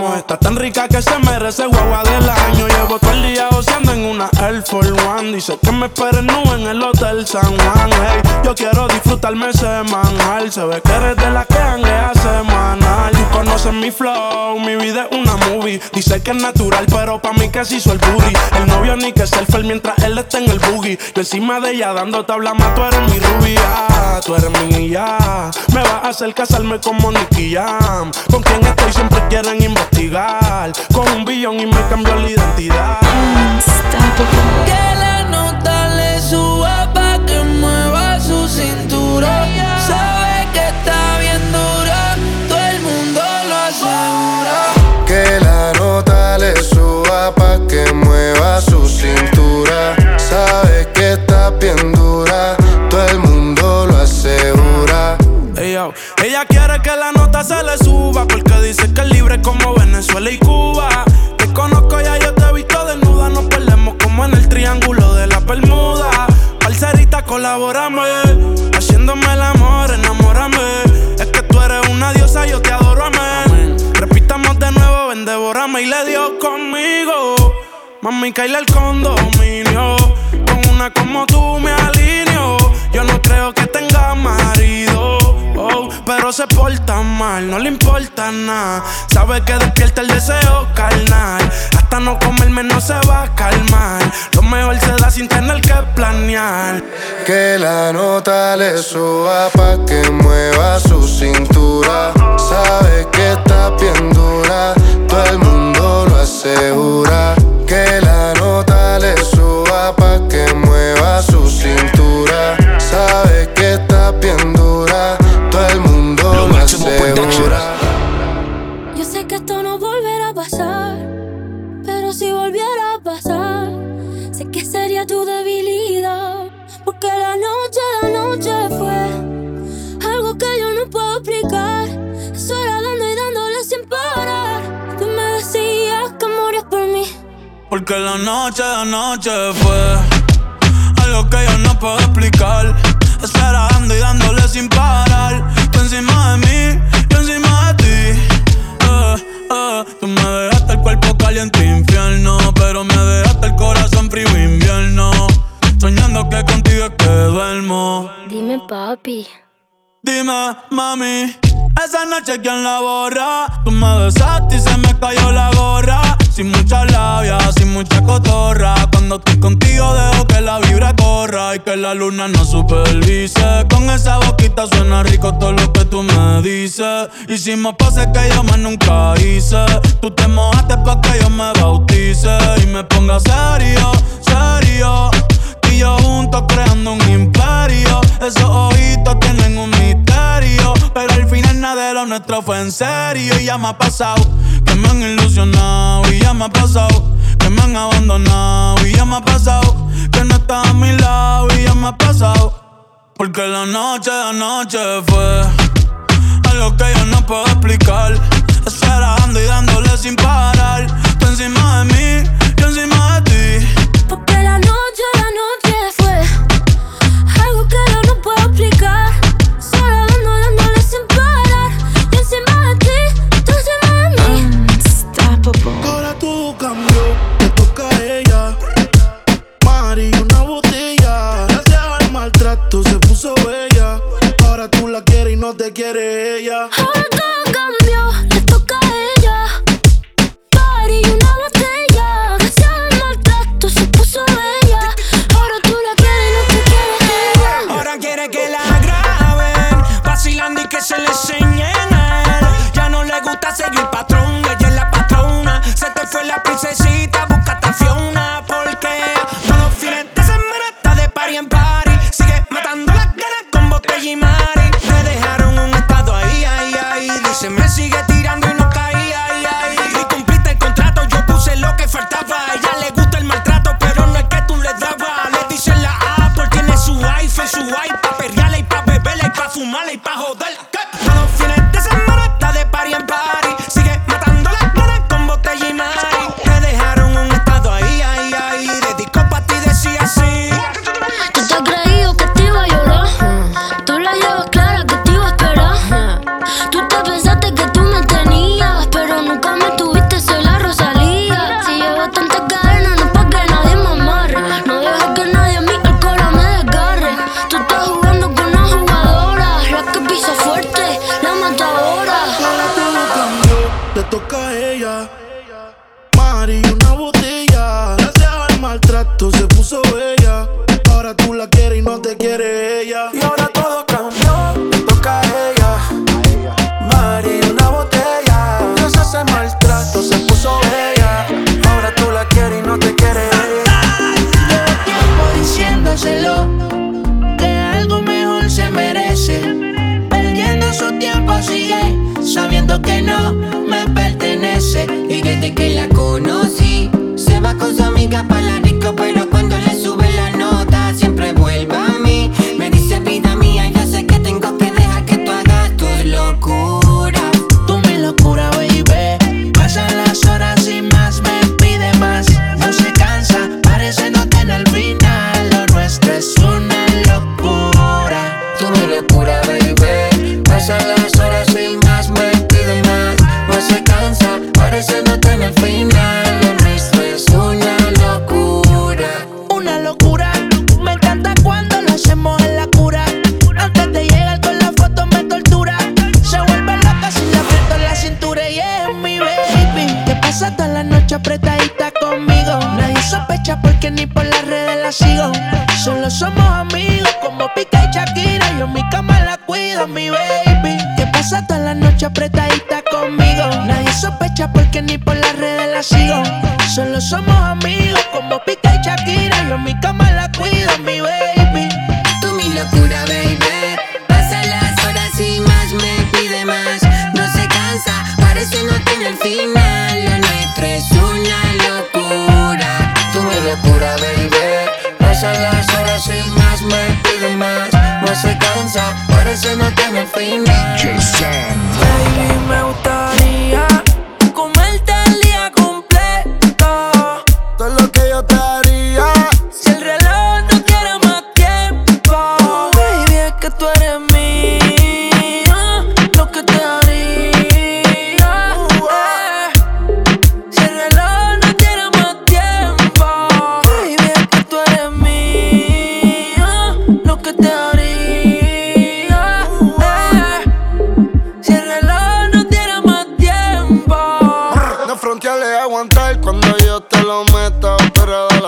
Está tan rica que se merece guagua del año. Llevo todo el día goceando en una Air Force One. Dice que me esperen nu en el Hotel San Juan. Hey, Yo quiero disfrutarme semanal Se ve que eres de la que hanguea semanal Tú conoces mi flow, mi vida es una movie. Dice que es natural pero pa' mí se hizo el booty El novio ni que selfie mientras él está en el boogie. Yo encima de ella dando tabla más tú eres mi rubia. Tú eres mi ya Me vas a hacer casarme como Nicky Jam. Con quien estoy siempre quieren investigar. Con un billón y me cambió la identidad. Que la nota le suba pa' que mueva su cintura. Mueva su cintura. Sabe que está bien dura, todo el mundo lo asegura. Ey, yo. Ella quiere que la nota se le suba Porque dice que es libre como Venezuela y Cuba Te conozco ya, yo te he visto desnuda Nos perdemos como en el triángulo de la Bermuda Parcerita, colaborame Haciéndome el amor, enamórame Es que tú eres una diosa, yo te adoro, amén Repitamos de nuevo, ven, devórame y le Mami, caíle al condominio. Con una como tú me alineo se porta mal, no le importa nada Sabe que despierta el deseo carnal Hasta no comerme no se va a calmar Lo mejor se da sin tener que planear Que la nota le suba pa' que mueva su cintura. Sabe que está bien dura, todo el mundo lo asegura. Que la nota le suba pa' que mueva su cintura. Sabe que está bien dura, Yo sé que esto no volverá a pasar, pero si volviera a pasar, sé que sería tu debilidad. Porque la noche de noche fue algo que yo no puedo explicar. Eso era dando y dándole sin parar. Tú me decías que morías por mí. Porque la noche de noche fue algo que yo no puedo explicar. Estar dando y dándole sin parar. Tú encima de mí, Eh, Tú me dejaste el cuerpo caliente infierno, pero me dejaste el corazón frío invierno. Soñando que contigo es que duermo. Dime, papi. Dime, mami, esa noche quién la borra. Tú me besaste y se me cayó la gorra. Sin mucha labia, sin mucha cotorra. Cuando estoy contigo dejo que la vibra corra y que la luna no supervise. Con esa boquita suena rico todo lo que tú me dices. Hicimos pases que yo más nunca hice. Tú te mojaste pa' que yo me bautice y me ponga serio, serio. Tú y yo juntos creando un imperio. Esos ojitos tienen un misterio. Pero al final nada de lo nuestro fue en serio. Y ya me ha pasado que me han ilusionado. Y ya me ha pasado que me han abandonado. Y ya me ha pasado que no estás a mi lado. Y ya me ha pasado. Porque la noche de noche fue algo que yo no puedo explicar. Esperando y dándole sin parar. Tú encima de mí, yo encima de ti. Porque la noche, la noche te quiere ella. Ahora todo cambió, le toca a ella. Party una botella. Gracias al maltrato se puso bella. Ahora tú la quieres, no te quiere ella. Ahora quiere que la graben, vacilando y que se le enseñe. Ya no le gusta seguir patrón, ella es la patrona. Se te fue la princesita, busca a Fiona. Porque todos los fines de semana está de party en party. Sigue matando las ganas con botella y más. hasta. que no me pertenece. Y desde que la conocí, se va con su amiga para la disco, pero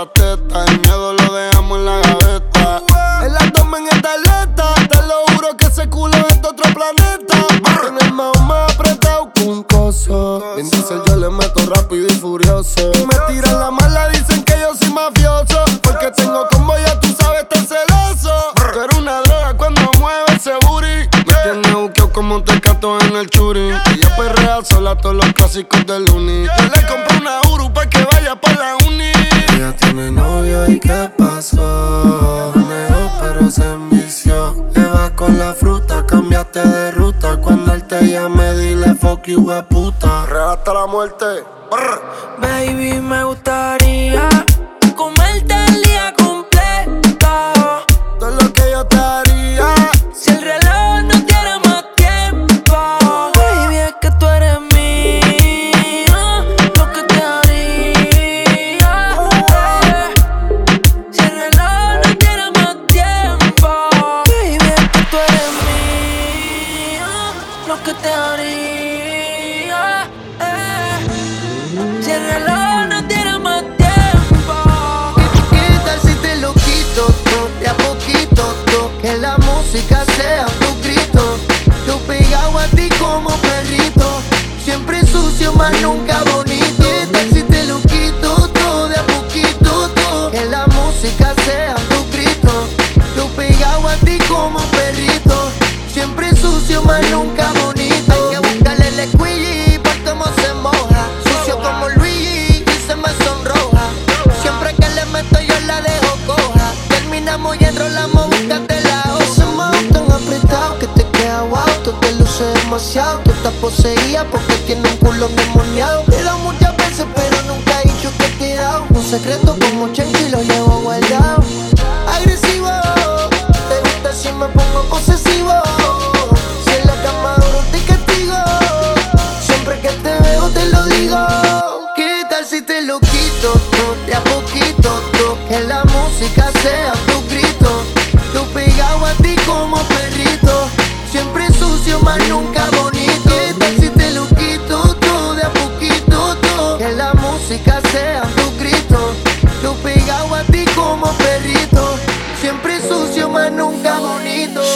El miedo lo dejamos en la gaveta. El abdomen está alerta. Te lo juro que ese culo es de otro planeta. Con el mao más apretado que un coso. En yo le meto rápido y furioso. Me tiran la mala, dicen que yo soy mafioso. Porque tengo combo, ya tú sabes, te celoso. Pero una droga cuando mueve ese booty. Me tienes buqueo como un tecato en el churi. Y Ella perrea sola todos los clásicos del lunes. hijo de puta. Regala hasta la muerte. Brr.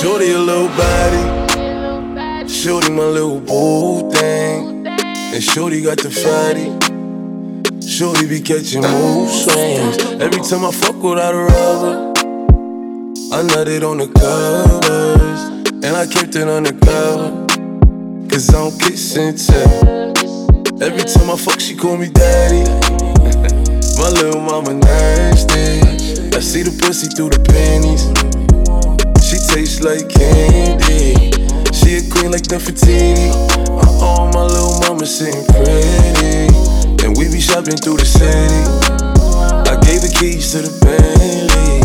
Shorty a little body. Shorty my little boo thing. And Shorty got the fatty. Shorty be catching mood swings. Every time I fuck without a rubber, I nutted on the covers. And I kept it undercover. Cause I don't kiss and tell. Every time I fuck, she call me daddy. *laughs* My little mama nasty. I see the pussy through the panties. She tastes like candy. She a queen like Nefertiti. Uh-oh, my little mama sitting pretty. And we be shopping through the city. I gave the keys to the Bentley.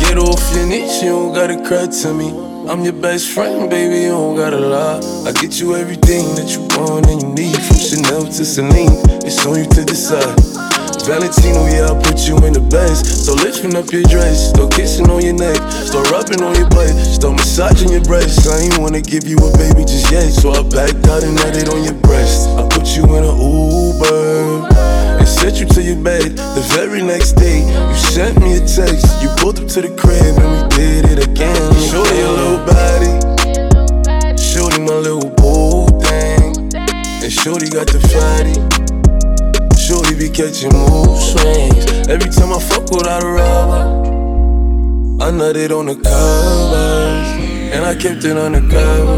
Get off your knees, you don't gotta cry to me. I'm your best friend, baby, you don't gotta lie. I get you everything that you want and you need. From Chanel to Celine, it's on you to decide. Valentino, yeah, I'll put you in the best. So lifting up your dress, start kissing on your neck, start rubbing on your butt, start massaging your breasts. I ain't wanna give you a baby just yet, so I backed out and had it on your breast. I put you in an Uber and sent you to your bed. The very next day, you sent me a text. You pulled up to the crib and we did it again. Shorty a little body, shorty my little boo thing, and shorty got the fatty. Shorty be catching mood swings. Every time I fuck without a rubber, I nutted on the covers. And I kept it undercover.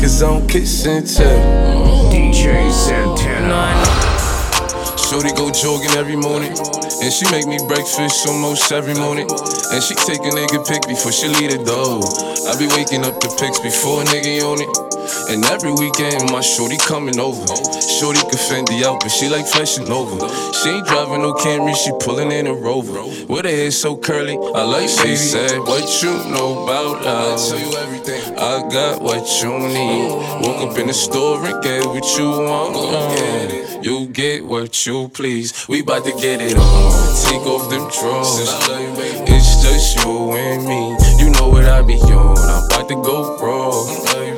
Cause I don't kiss and tell. DJ Santana. Shorty go jogging every morning. And she make me breakfast almost every morning. And she take a nigga pic before she leave the door. I be waking up the pics before a nigga on it. And every weekend, my shorty coming over. Shorty can fend the out, but she like flashing over. She ain't driving no Camry, she pulling in a Rover. With her hair so curly, I like she said, What you know about love? I tell you everything. I got what you need. Woke up in the store and get what you want. Yeah. Uh, you get what you please. We bout to get it on. Take off them drawers. It's just you and me. You know what I be on. I'm about to go raw.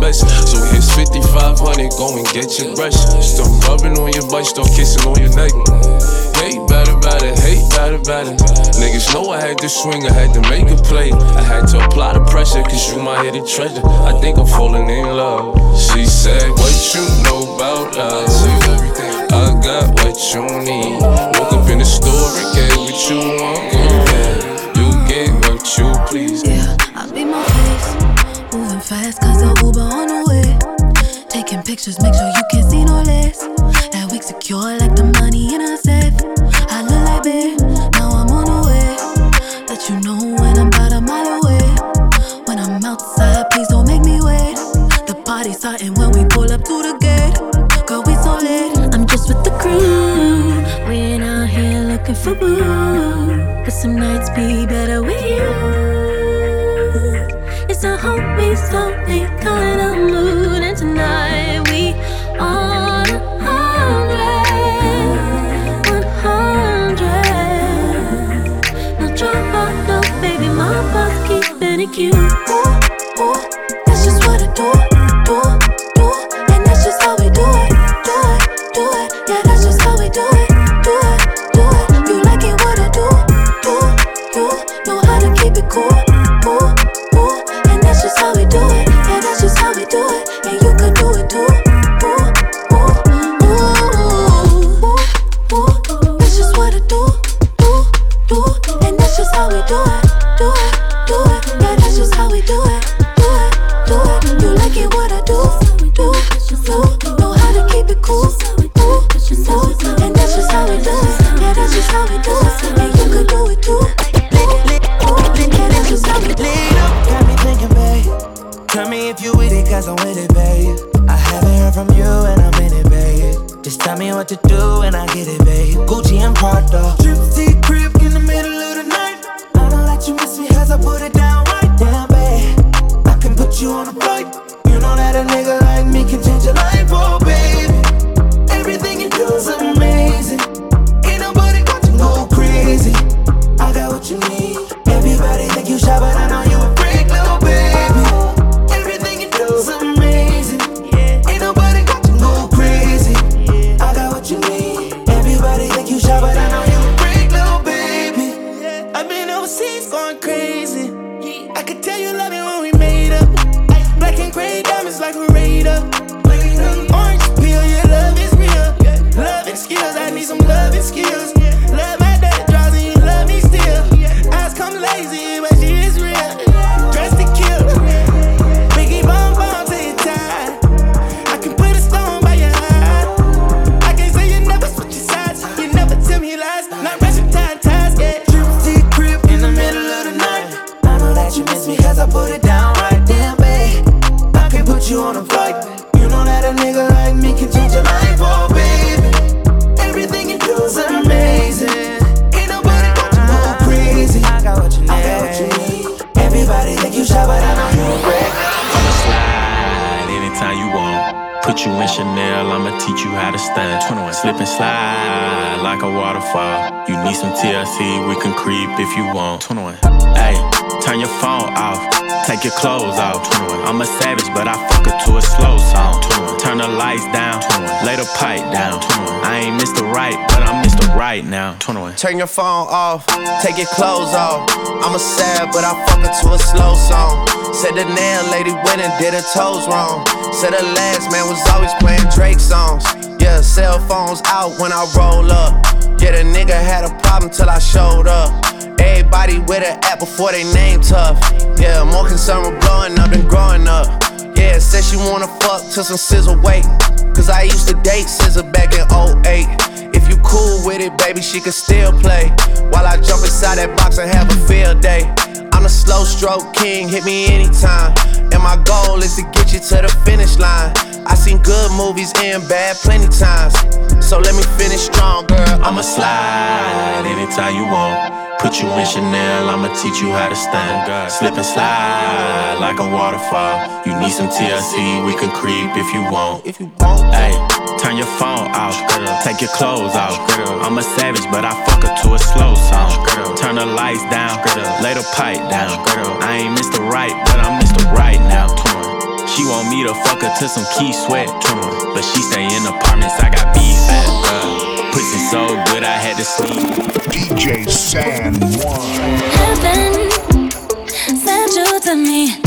best. So here's 5500, go and get your brush. Start rubbing on your butt, start kissing on your neck. Hate better, better, hate better, better. Niggas know I had to swing, I had to make a play. I had to apply the pressure, cause you my hidden treasure. I think I'm falling in love. She said, What you know about love? I got what you need. Woke up in the store and get what you want. You get what you please. pictures, make sure you can see no less. That wig secure like the money in a safe. I look like beer, now I'm on the way. Let you know when I'm about a mile away. When I'm outside, please don't make me wait. The party's starting when we pull up to the gate. Girl, we so lit. I'm just with the crew. We're out here looking for boo. Cause some nights be better with you. turn your phone off, take your clothes off. I'm a sad, but I fuck it to a slow song. Said the nail lady went and did her toes wrong. Said the last man was always playing Drake songs. Yeah, cell phones out when I roll up. Yeah, the nigga had a problem till I showed up. Everybody with an app before they name tough. Yeah, more concerned with blowing up than growing up. Yeah, said she wanna fuck to some scissor weight. Cause I used to date scissor back in 08. If you cool with it, baby, she could still play. While I jump inside that box and have a field day. I'm a slow stroke king, hit me anytime. And my goal is to get you to the finish line. I seen good movies and bad plenty times. So let me finish strong, girl. I'ma slide anytime you want. Put you in Chanel, I'ma teach you how to stand. Slip and slide like a waterfall. You need some TLC, we can creep if you want. If you want. Turn your phone off, girl. Take your clothes off, girl. I'm a savage, but I fuck her to a slow song, girl. Turn the lights down, girl. Lay the pipe down, girl. I ain't Mr. Right, but I'm Mr. Right now, torn. She want me to fuck her to some Keith Sweat, torn. But she stay in apartments, I got beef at, girl. Pussy so good, I had to sleep. DJ San One. Heaven sent you to me.